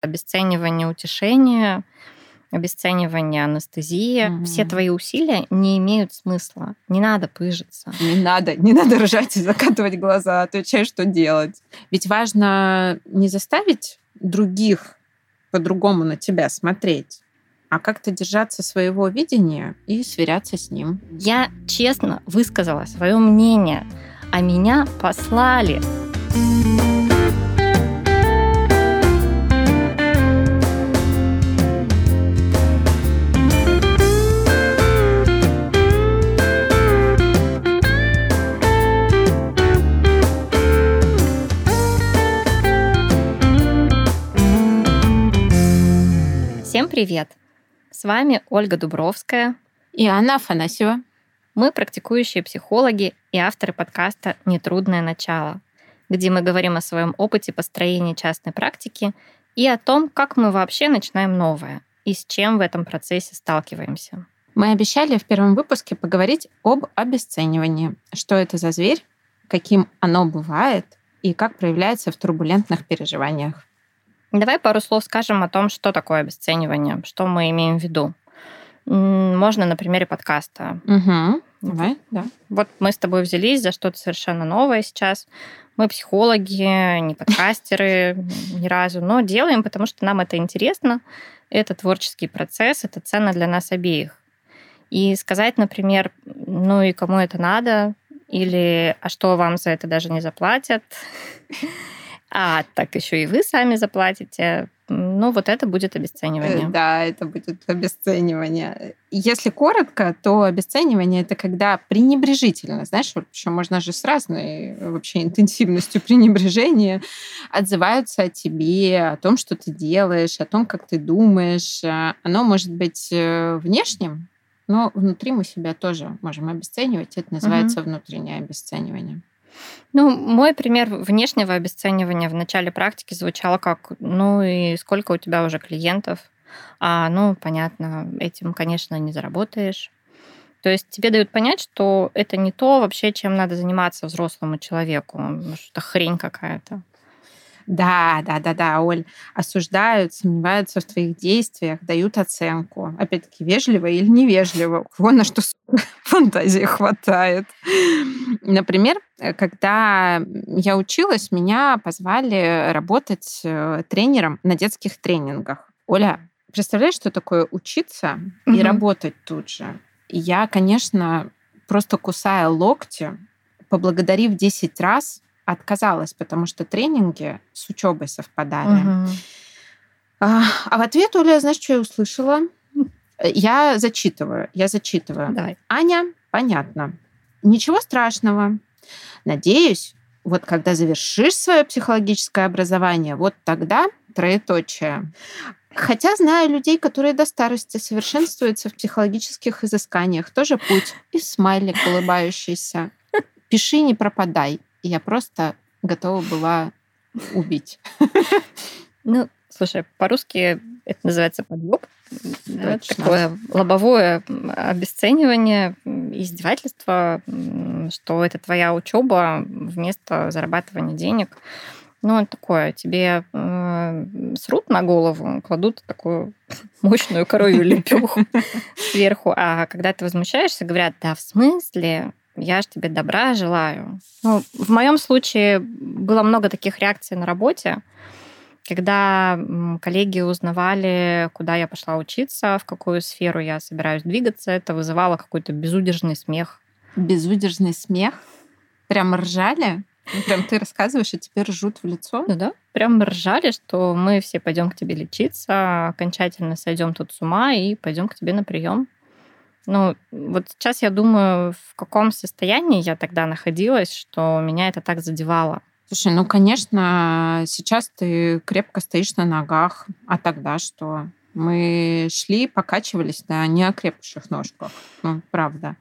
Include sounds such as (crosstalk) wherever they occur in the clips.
обесценивание утешения, обесценивание анестезии. Mm-hmm. Все твои усилия не имеют смысла. Не надо пыжиться. Не надо, не надо ржать и закатывать глаза, отвечай, что делать. Ведь важно не заставить других по-другому на тебя смотреть, а как-то держаться своего видения и сверяться с ним. Я честно высказала свое мнение, а меня послали. Всем привет! С вами Ольга Дубровская и Анна Афанасьева. Мы практикующие психологи и авторы подкаста «Нетрудное начало», где мы говорим о своем опыте построения частной практики и о том, как мы вообще начинаем новое и с чем в этом процессе сталкиваемся. Мы обещали в первом выпуске поговорить об обесценивании. Что это за зверь, каким оно бывает и как проявляется в турбулентных переживаниях. Давай пару слов скажем о том, что такое обесценивание, что мы имеем в виду. Можно на примере подкаста. Угу. Давай, да. Вот мы с тобой взялись за что-то совершенно новое сейчас. Мы психологи, не подкастеры (laughs) ни разу, но делаем, потому что нам это интересно. Это творческий процесс, это ценно для нас обеих. И сказать, например, ну и кому это надо, или а что вам за это даже не заплатят, (laughs) а так еще и вы сами заплатите. Ну, вот это будет обесценивание. Э, да, это будет обесценивание. Если коротко, то обесценивание это когда пренебрежительно, знаешь, еще можно же с разной вообще интенсивностью (laughs) пренебрежения отзываются о тебе, о том, что ты делаешь, о том, как ты думаешь. Оно может быть э, внешним, но внутри мы себя тоже можем обесценивать. Это называется угу. внутреннее обесценивание. Ну, мой пример внешнего обесценивания в начале практики звучал как, ну и сколько у тебя уже клиентов? А, ну, понятно, этим, конечно, не заработаешь. То есть тебе дают понять, что это не то вообще, чем надо заниматься взрослому человеку, что это хрень какая-то. Да, да, да, да, Оль, осуждают, сомневаются в твоих действиях, дают оценку. Опять-таки, вежливо или невежливо. У кого на что (laughs) фантазии хватает. Например, когда я училась, меня позвали работать э, тренером на детских тренингах. Оля, представляешь, что такое учиться угу. и работать тут же? я, конечно, просто кусая локти, поблагодарив 10 раз, отказалась, потому что тренинги с учебой совпадали. Угу. А, а в ответ, Оля, знаешь, что я услышала? Я зачитываю, я зачитываю. Давай. Аня, понятно. Ничего страшного. Надеюсь, вот когда завершишь свое психологическое образование, вот тогда троеточие. Хотя знаю людей, которые до старости совершенствуются в психологических изысканиях. Тоже путь. И смайлик улыбающийся. Пиши, не пропадай я просто готова была убить. (laughs) Ну, слушай, по-русски это называется подъеб. Такое лобовое обесценивание, издевательство, что это твоя учеба вместо зарабатывания денег. Ну, такое, тебе э, срут на голову, кладут такую (laughs) мощную коровью лепеху (laughs) сверху, а когда ты возмущаешься, говорят, да в смысле? Я же тебе добра желаю. Ну, в моем случае было много таких реакций на работе, когда коллеги узнавали, куда я пошла учиться, в какую сферу я собираюсь двигаться, это вызывало какой-то безудержный смех. Безудержный смех? Прям ржали? Прям ты рассказываешь, и теперь ржут в лицо? Ну да, прям ржали, что мы все пойдем к тебе лечиться, окончательно сойдем тут с ума и пойдем к тебе на прием. Ну, вот сейчас я думаю, в каком состоянии я тогда находилась, что меня это так задевало. Слушай, ну, конечно, сейчас ты крепко стоишь на ногах, а тогда что? Мы шли, покачивались на неокрепших ножках. Ну, правда.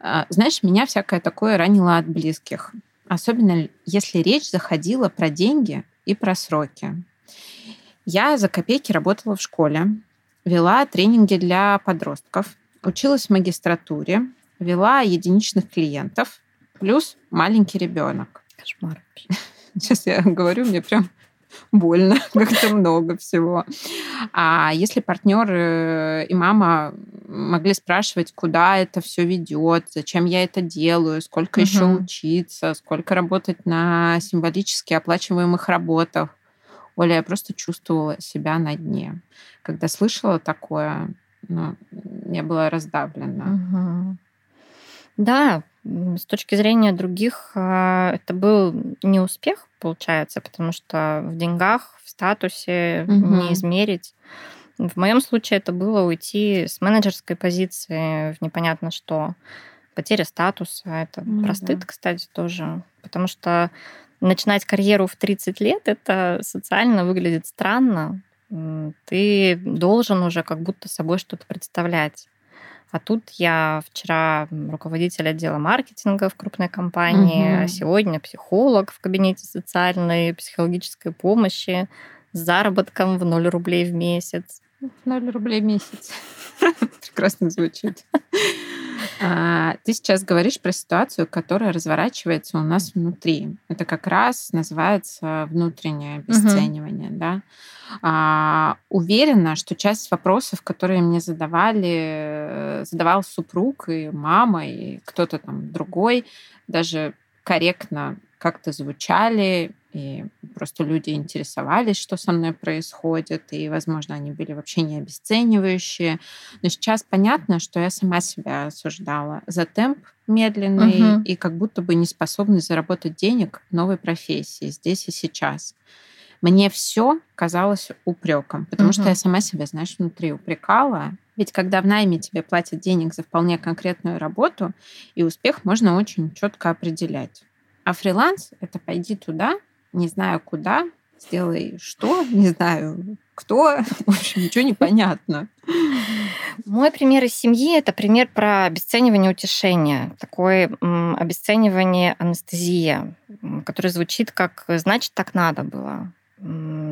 А, знаешь, меня всякое такое ранило от близких. Особенно если речь заходила про деньги и про сроки. Я за копейки работала в школе, вела тренинги для подростков, училась в магистратуре, вела единичных клиентов, плюс маленький ребенок. Кошмар. (laughs) Сейчас я говорю, мне прям больно, (laughs) как-то много всего. А если партнер э, и мама могли спрашивать, куда это все ведет, зачем я это делаю, сколько угу. еще учиться, сколько работать на символически оплачиваемых работах, Оля, я просто чувствовала себя на дне. Когда слышала такое, ну, я была раздавлена. Угу. Да, с точки зрения других, а, это был не успех, получается, потому что в деньгах, в статусе угу. не измерить. В моем случае это было уйти с менеджерской позиции в непонятно что. Потеря статуса, это ну, простыд, да. кстати, тоже. Потому что начинать карьеру в 30 лет, это социально выглядит странно. Ты должен уже как будто собой что-то представлять. А тут я вчера руководитель отдела маркетинга в крупной компании, угу. а сегодня психолог в кабинете социальной психологической помощи с заработком в 0 рублей в месяц. 0 рублей в месяц. (laughs) Прекрасно звучит. А, ты сейчас говоришь про ситуацию, которая разворачивается у нас внутри. Это как раз называется внутреннее обесценивание, угу. да. А, уверена, что часть вопросов, которые мне задавали, задавал супруг и мама и кто-то там другой, даже корректно как-то звучали, и просто люди интересовались, что со мной происходит, и, возможно, они были вообще не обесценивающие. Но сейчас понятно, что я сама себя осуждала за темп медленный угу. и как будто бы неспособность заработать денег в новой профессии здесь и сейчас. Мне все казалось упреком, потому угу. что я сама себя, знаешь, внутри упрекала. Ведь когда в найме тебе платят денег за вполне конкретную работу, и успех можно очень четко определять. А фриланс — это пойди туда, не знаю куда, сделай что, не знаю кто, (laughs) в общем, ничего не понятно. Мой пример из семьи – это пример про обесценивание утешения. Такое обесценивание анестезия, который звучит как «значит, так надо было».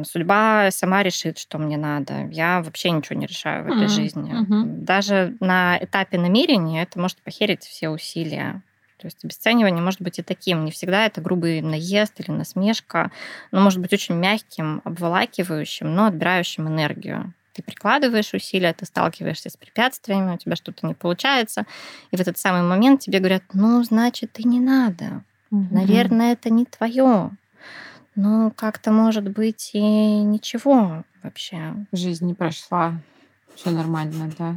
Судьба сама решит, что мне надо. Я вообще ничего не решаю в этой mm-hmm. жизни. Mm-hmm. Даже на этапе намерения это может похерить все усилия. То есть обесценивание может быть и таким. Не всегда это грубый наезд или насмешка, но может быть очень мягким, обволакивающим, но отбирающим энергию. Ты прикладываешь усилия, ты сталкиваешься с препятствиями, у тебя что-то не получается, и в этот самый момент тебе говорят, ну, значит, и не надо. Угу. Наверное, это не твое. Ну, как-то может быть и ничего вообще. Жизнь не прошла. Все нормально, да.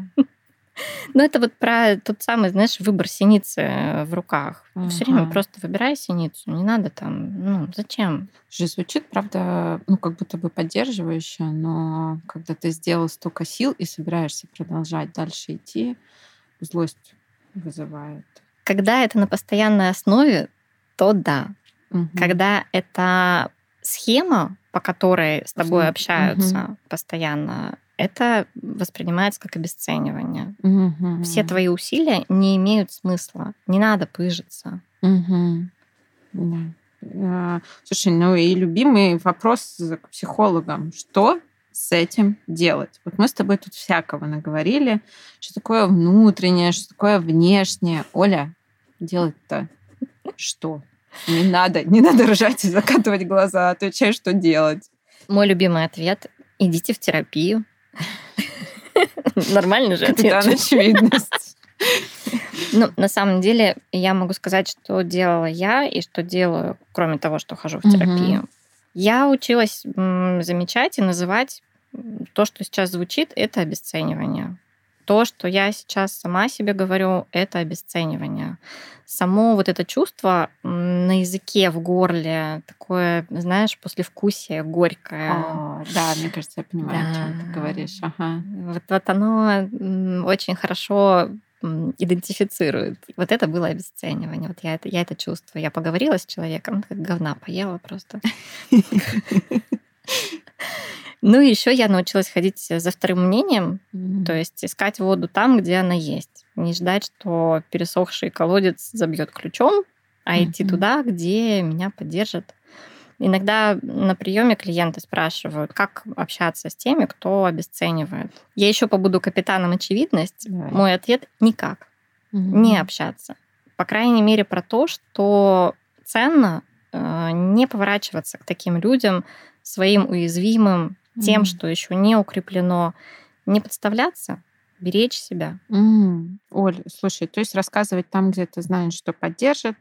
(laughs) Ну, это вот про тот самый, знаешь, выбор синицы э, в руках. Ага. Все время просто выбирай синицу, не надо там, ну, зачем? Же звучит, правда, ну, как будто бы поддерживающе, но когда ты сделал столько сил и собираешься продолжать дальше идти, злость вызывает. Когда это на постоянной основе, то да. Угу. Когда это схема, по которой с тобой общаются угу. постоянно, это воспринимается как обесценивание. Угу. Все твои усилия не имеют смысла. Не надо пыжиться. Угу. Да. А, слушай, ну и любимый вопрос к психологам. Что с этим делать? Вот мы с тобой тут всякого наговорили. Что такое внутреннее, что такое внешнее. Оля, делать-то (laughs) что? Не надо, не надо ржать и закатывать глаза. Отвечай, что делать. Мой любимый ответ – идите в терапию. (laughs) Нормально же ответ. Очевидность. Ну, на самом деле, я могу сказать, что делала я и что делаю, кроме того, что хожу в терапию. Угу. Я училась замечать и называть то, что сейчас звучит, это обесценивание то, что я сейчас сама себе говорю, это обесценивание. Само вот это чувство на языке, в горле, такое, знаешь, послевкусие горькое. О, да, мне кажется, я понимаю, да. о чем ты говоришь. Ага. Вот, вот оно очень хорошо идентифицирует. Вот это было обесценивание. Вот я это, я это чувствую. Я поговорила с человеком, как говна поела просто. Ну и еще я научилась ходить за вторым мнением, mm-hmm. то есть искать воду там, где она есть. Не ждать, что пересохший колодец забьет ключом, а mm-hmm. идти туда, где меня поддержат. Иногда на приеме клиенты спрашивают, как общаться с теми, кто обесценивает. Я еще побуду капитаном очевидность. Давай. Мой ответ никак. Mm-hmm. Не общаться. По крайней мере, про то, что ценно э, не поворачиваться к таким людям своим уязвимым, тем, mm. что еще не укреплено, не подставляться, беречь себя. Mm. Оль, слушай, то есть рассказывать там, где ты знаешь, что поддержит,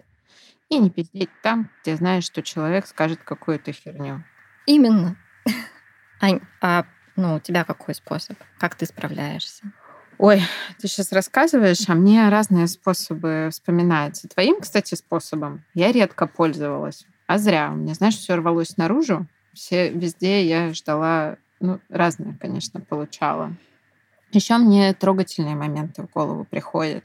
и не пиздеть там, где знаешь, что человек скажет какую-то херню. Именно. (laughs) Ань, а ну, у тебя какой способ? Как ты справляешься? Ой, ты сейчас рассказываешь, а мне разные способы вспоминаются. Твоим, кстати, способом я редко пользовалась. А зря. У меня, знаешь, все рвалось наружу. Все везде я ждала, ну, разное, конечно, получала. Еще мне трогательные моменты в голову приходят.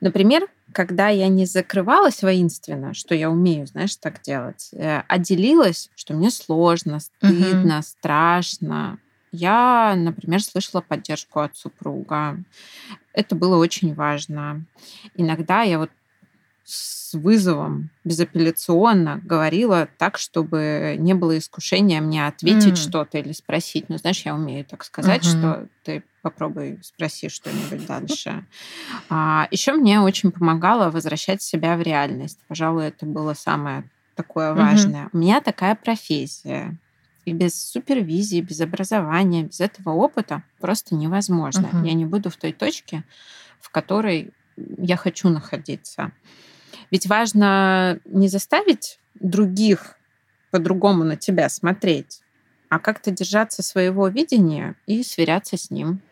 Например, когда я не закрывалась воинственно, что я умею, знаешь, так делать, э, а делилась, что мне сложно, стыдно, угу. страшно. Я, например, слышала поддержку от супруга. Это было очень важно. Иногда я вот с вызовом безапелляционно говорила так, чтобы не было искушения мне ответить mm. что-то или спросить. Ну, знаешь, я умею так сказать, uh-huh. что ты попробуй спроси что-нибудь дальше. А, еще мне очень помогало возвращать себя в реальность. Пожалуй, это было самое такое важное. Uh-huh. У меня такая профессия. И без супервизии, без образования, без этого опыта просто невозможно. Uh-huh. Я не буду в той точке, в которой я хочу находиться. Ведь важно не заставить других по-другому на тебя смотреть, а как-то держаться своего видения и сверяться с ним.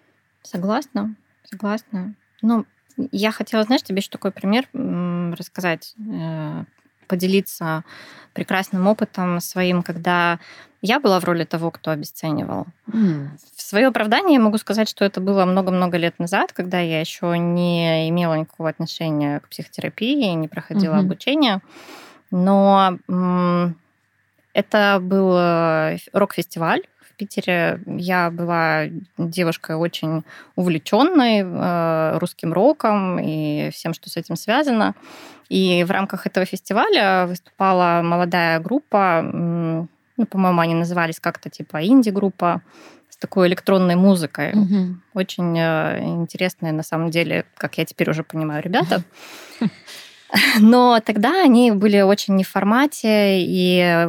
Согласна, согласна. Ну, я хотела, знаешь, тебе еще такой пример рассказать, э, поделиться прекрасным опытом своим, когда я была в роли того, кто обесценивал. Mm. В свое оправдание я могу сказать, что это было много-много лет назад, когда я еще не имела никакого отношения к психотерапии, не проходила mm-hmm. обучение. Но это был э, рок-фестиваль Питере. Я была девушкой очень увлеченной э, русским роком и всем, что с этим связано. И в рамках этого фестиваля выступала молодая группа ну, по-моему, они назывались как-то типа инди-группа с такой электронной музыкой. Угу. Очень э, интересные, на самом деле, как я теперь уже понимаю, ребята. (laughs) Но тогда они были очень не в формате, и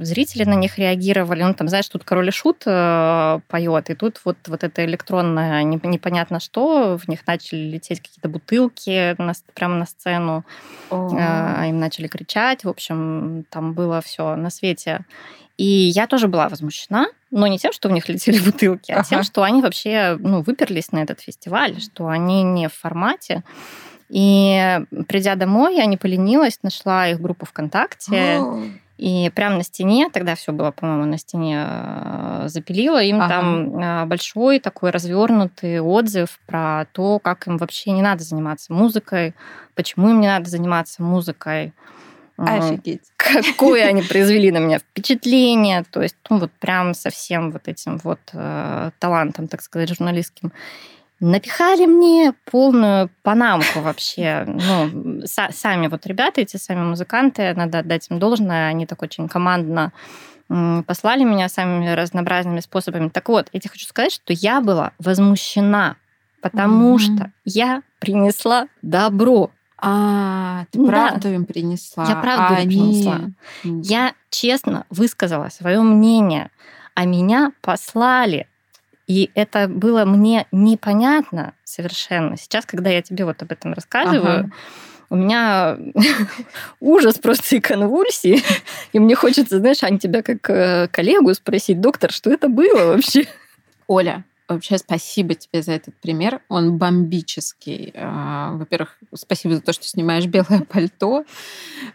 зрители на них реагировали. Ну, там, знаешь, тут король и шут э, поет, и тут вот, вот это электронное непонятно что, в них начали лететь какие-то бутылки на, прямо на сцену, oh. им начали кричать. В общем, там было все на свете. И я тоже была возмущена, но не тем, что в них летели бутылки, а ага. тем, что они вообще ну, выперлись на этот фестиваль, что они не в формате. И придя домой, я не поленилась, нашла их группу ВКонтакте. И прямо на стене, тогда все было, по-моему, на стене э, запилила, им ага. там э, большой такой развернутый отзыв про то, как им вообще не надо заниматься музыкой, почему им не надо заниматься музыкой. Офигеть. Какое они (laughs) произвели на меня впечатление. То есть, ну, вот прям совсем вот этим вот э, талантом, так сказать, журналистским напихали мне полную панамку вообще. Ну, сами вот ребята, эти сами музыканты, надо отдать им должное, они так очень командно послали меня самыми разнообразными способами. Так вот, я тебе хочу сказать, что я была возмущена, потому mm-hmm. что я принесла добро. А, ты правду да. им принесла. Я правду а им они... принесла. Я честно высказала свое мнение, а меня послали и это было мне непонятно совершенно. Сейчас, когда я тебе вот об этом рассказываю, ага. у меня (laughs) ужас просто и конвульсии. И мне хочется, знаешь, Ань, тебя как э, коллегу спросить, доктор, что это было вообще? Оля, Вообще спасибо тебе за этот пример. Он бомбический. А, во-первых, спасибо за то, что снимаешь белое (laughs) пальто.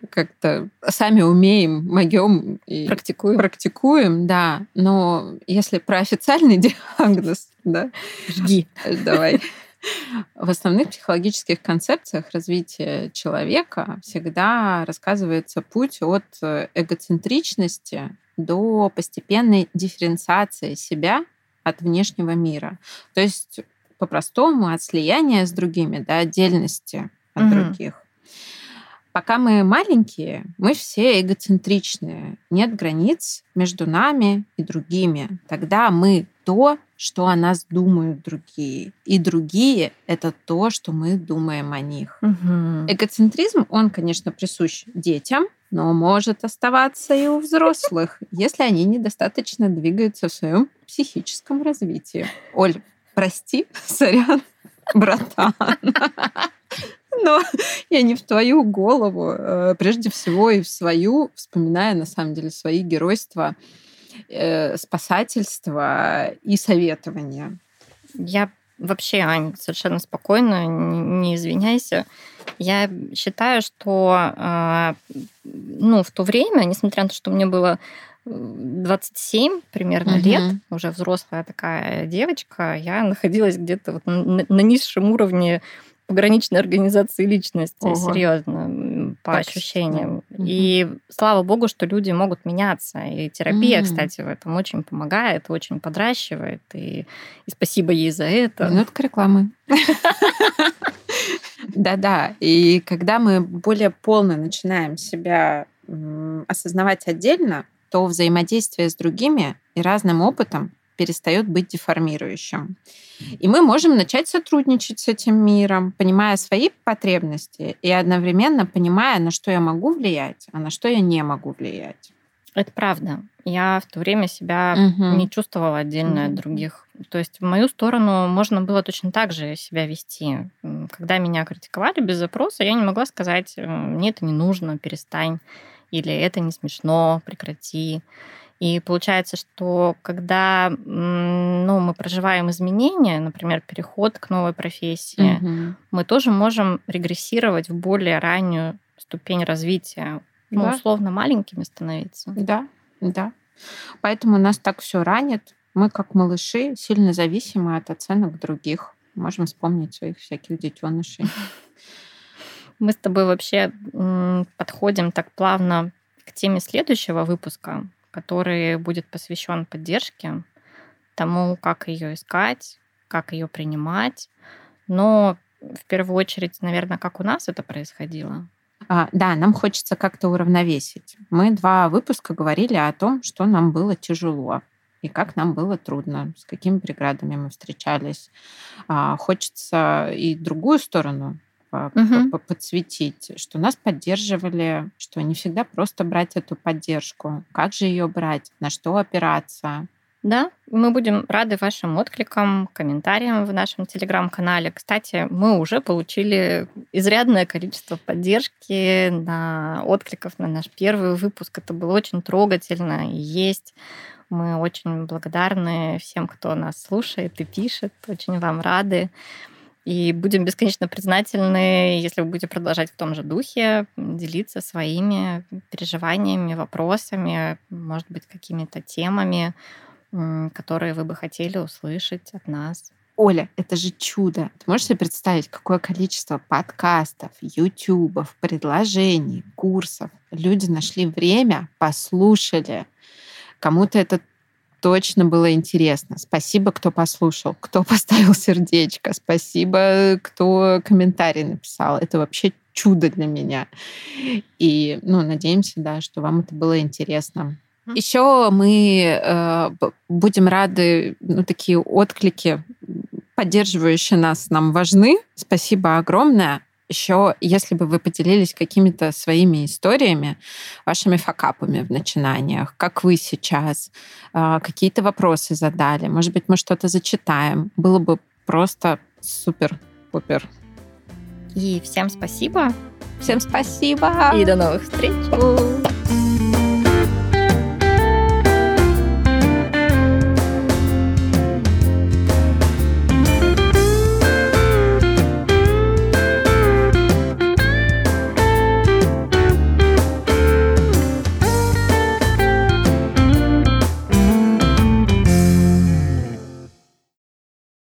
Как-то сами умеем, могем и практикуем. Практикуем, да. Но если про официальный (laughs) диагноз, да. Жги. Давай. В основных психологических концепциях развития человека всегда рассказывается путь от эгоцентричности до постепенной дифференциации себя от внешнего мира. То есть по-простому от слияния с другими, до отдельности от угу. других. Пока мы маленькие, мы все эгоцентричные. Нет границ между нами и другими. Тогда мы то, что о нас думают другие. И другие — это то, что мы думаем о них. Угу. Эгоцентризм, он, конечно, присущ детям, но может оставаться и у взрослых, (laughs) если они недостаточно двигаются в своем психическом развитии. Оль, прости, (laughs) сорян, братан. (laughs) Но (laughs) я не в твою голову, э, прежде всего и в свою, вспоминая на самом деле свои геройства, э, спасательства и советования. Я вообще, Ань, совершенно спокойно, не извиняйся. Я считаю, что э, ну, в то время, несмотря на то, что мне было 27 примерно угу. лет, уже взрослая такая девочка, я находилась где-то вот на, на низшем уровне пограничной организации личности, Ого. серьезно, по так, ощущениям. Да. И слава богу, что люди могут меняться. И терапия, mm. кстати, в этом очень помогает, очень подращивает. И, и спасибо ей за это. Минутка рекламы. Да-да. И когда мы более полно начинаем себя осознавать отдельно, то взаимодействие с другими и разным опытом перестает быть деформирующим. И мы можем начать сотрудничать с этим миром, понимая свои потребности и одновременно понимая, на что я могу влиять, а на что я не могу влиять. Это правда. Я в то время себя угу. не чувствовала отдельно угу. от других. То есть в мою сторону можно было точно так же себя вести. Когда меня критиковали без запроса, я не могла сказать, мне это не нужно, перестань, или это не смешно, прекрати. И получается, что когда ну, мы проживаем изменения, например, переход к новой профессии, угу. мы тоже можем регрессировать в более раннюю ступень развития, ну, да. условно маленькими становиться. Да, да. Поэтому нас так все ранит. Мы, как малыши, сильно зависимы от оценок других. Можем вспомнить своих всяких детенышей. (laughs) Мы с тобой вообще подходим так плавно к теме следующего выпуска, который будет посвящен поддержке, тому, как ее искать, как ее принимать. Но в первую очередь, наверное, как у нас это происходило. А, да, нам хочется как-то уравновесить. Мы два выпуска говорили о том, что нам было тяжело и как нам было трудно, с какими преградами мы встречались. А, хочется и другую сторону угу. подсветить, что нас поддерживали, что не всегда просто брать эту поддержку. Как же ее брать? На что опираться? Да, мы будем рады вашим откликам, комментариям в нашем телеграм-канале. Кстати, мы уже получили изрядное количество поддержки на откликов на наш первый выпуск. Это было очень трогательно и есть. Мы очень благодарны всем, кто нас слушает и пишет. Очень вам рады. И будем бесконечно признательны, если вы будете продолжать в том же духе, делиться своими переживаниями, вопросами, может быть, какими-то темами, которые вы бы хотели услышать от нас. Оля, это же чудо. Ты можешь себе представить, какое количество подкастов, ютубов, предложений, курсов люди нашли время, послушали. Кому-то это точно было интересно. Спасибо, кто послушал, кто (laughs) поставил сердечко. Спасибо, кто комментарий написал. Это вообще чудо для меня. И, ну, надеемся, да, что вам это было интересно. Еще мы э, будем рады, ну, такие отклики, поддерживающие нас, нам важны. Спасибо огромное. Еще, если бы вы поделились какими-то своими историями, вашими факапами в начинаниях, как вы сейчас, а, какие-то вопросы задали, может быть, мы что-то зачитаем, было бы просто супер-пупер. И всем спасибо. Всем спасибо. И до новых встреч.